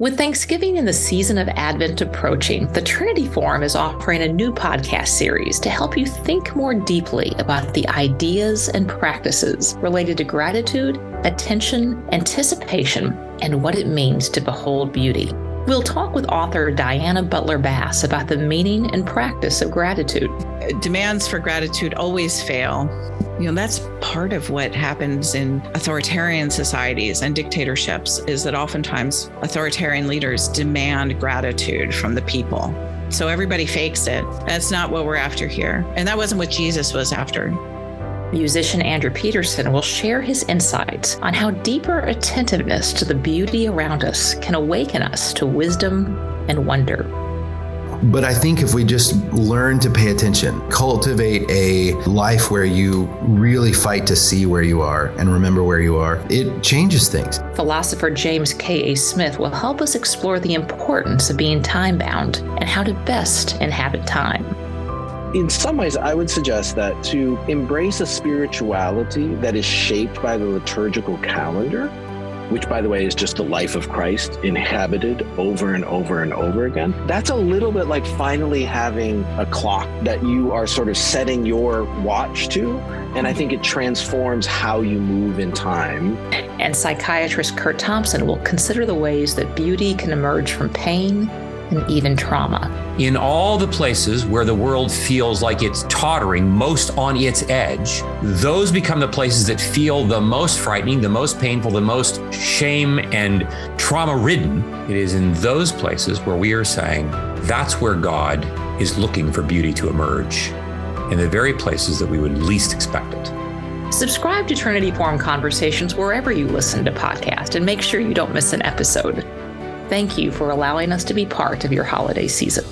With Thanksgiving and the season of Advent approaching, the Trinity Forum is offering a new podcast series to help you think more deeply about the ideas and practices related to gratitude, attention, anticipation, and what it means to behold beauty. We'll talk with author Diana Butler Bass about the meaning and practice of gratitude. Demands for gratitude always fail. You know, that's part of what happens in authoritarian societies and dictatorships is that oftentimes authoritarian leaders demand gratitude from the people. So everybody fakes it. That's not what we're after here. And that wasn't what Jesus was after. Musician Andrew Peterson will share his insights on how deeper attentiveness to the beauty around us can awaken us to wisdom and wonder. But I think if we just learn to pay attention, cultivate a life where you really fight to see where you are and remember where you are, it changes things. Philosopher James K.A. Smith will help us explore the importance of being time bound and how to best inhabit time. In some ways, I would suggest that to embrace a spirituality that is shaped by the liturgical calendar which by the way is just the life of Christ inhabited over and over and over again. That's a little bit like finally having a clock that you are sort of setting your watch to. And I think it transforms how you move in time. And psychiatrist Curt Thompson will consider the ways that beauty can emerge from pain and even trauma. In all the places where the world feels like it's tottering most on its edge, those become the places that feel the most frightening, the most painful, the most shame and trauma ridden. It is in those places where we are saying that's where God is looking for beauty to emerge, in the very places that we would least expect it. Subscribe to Trinity Forum Conversations wherever you listen to podcasts and make sure you don't miss an episode. Thank you for allowing us to be part of your holiday season.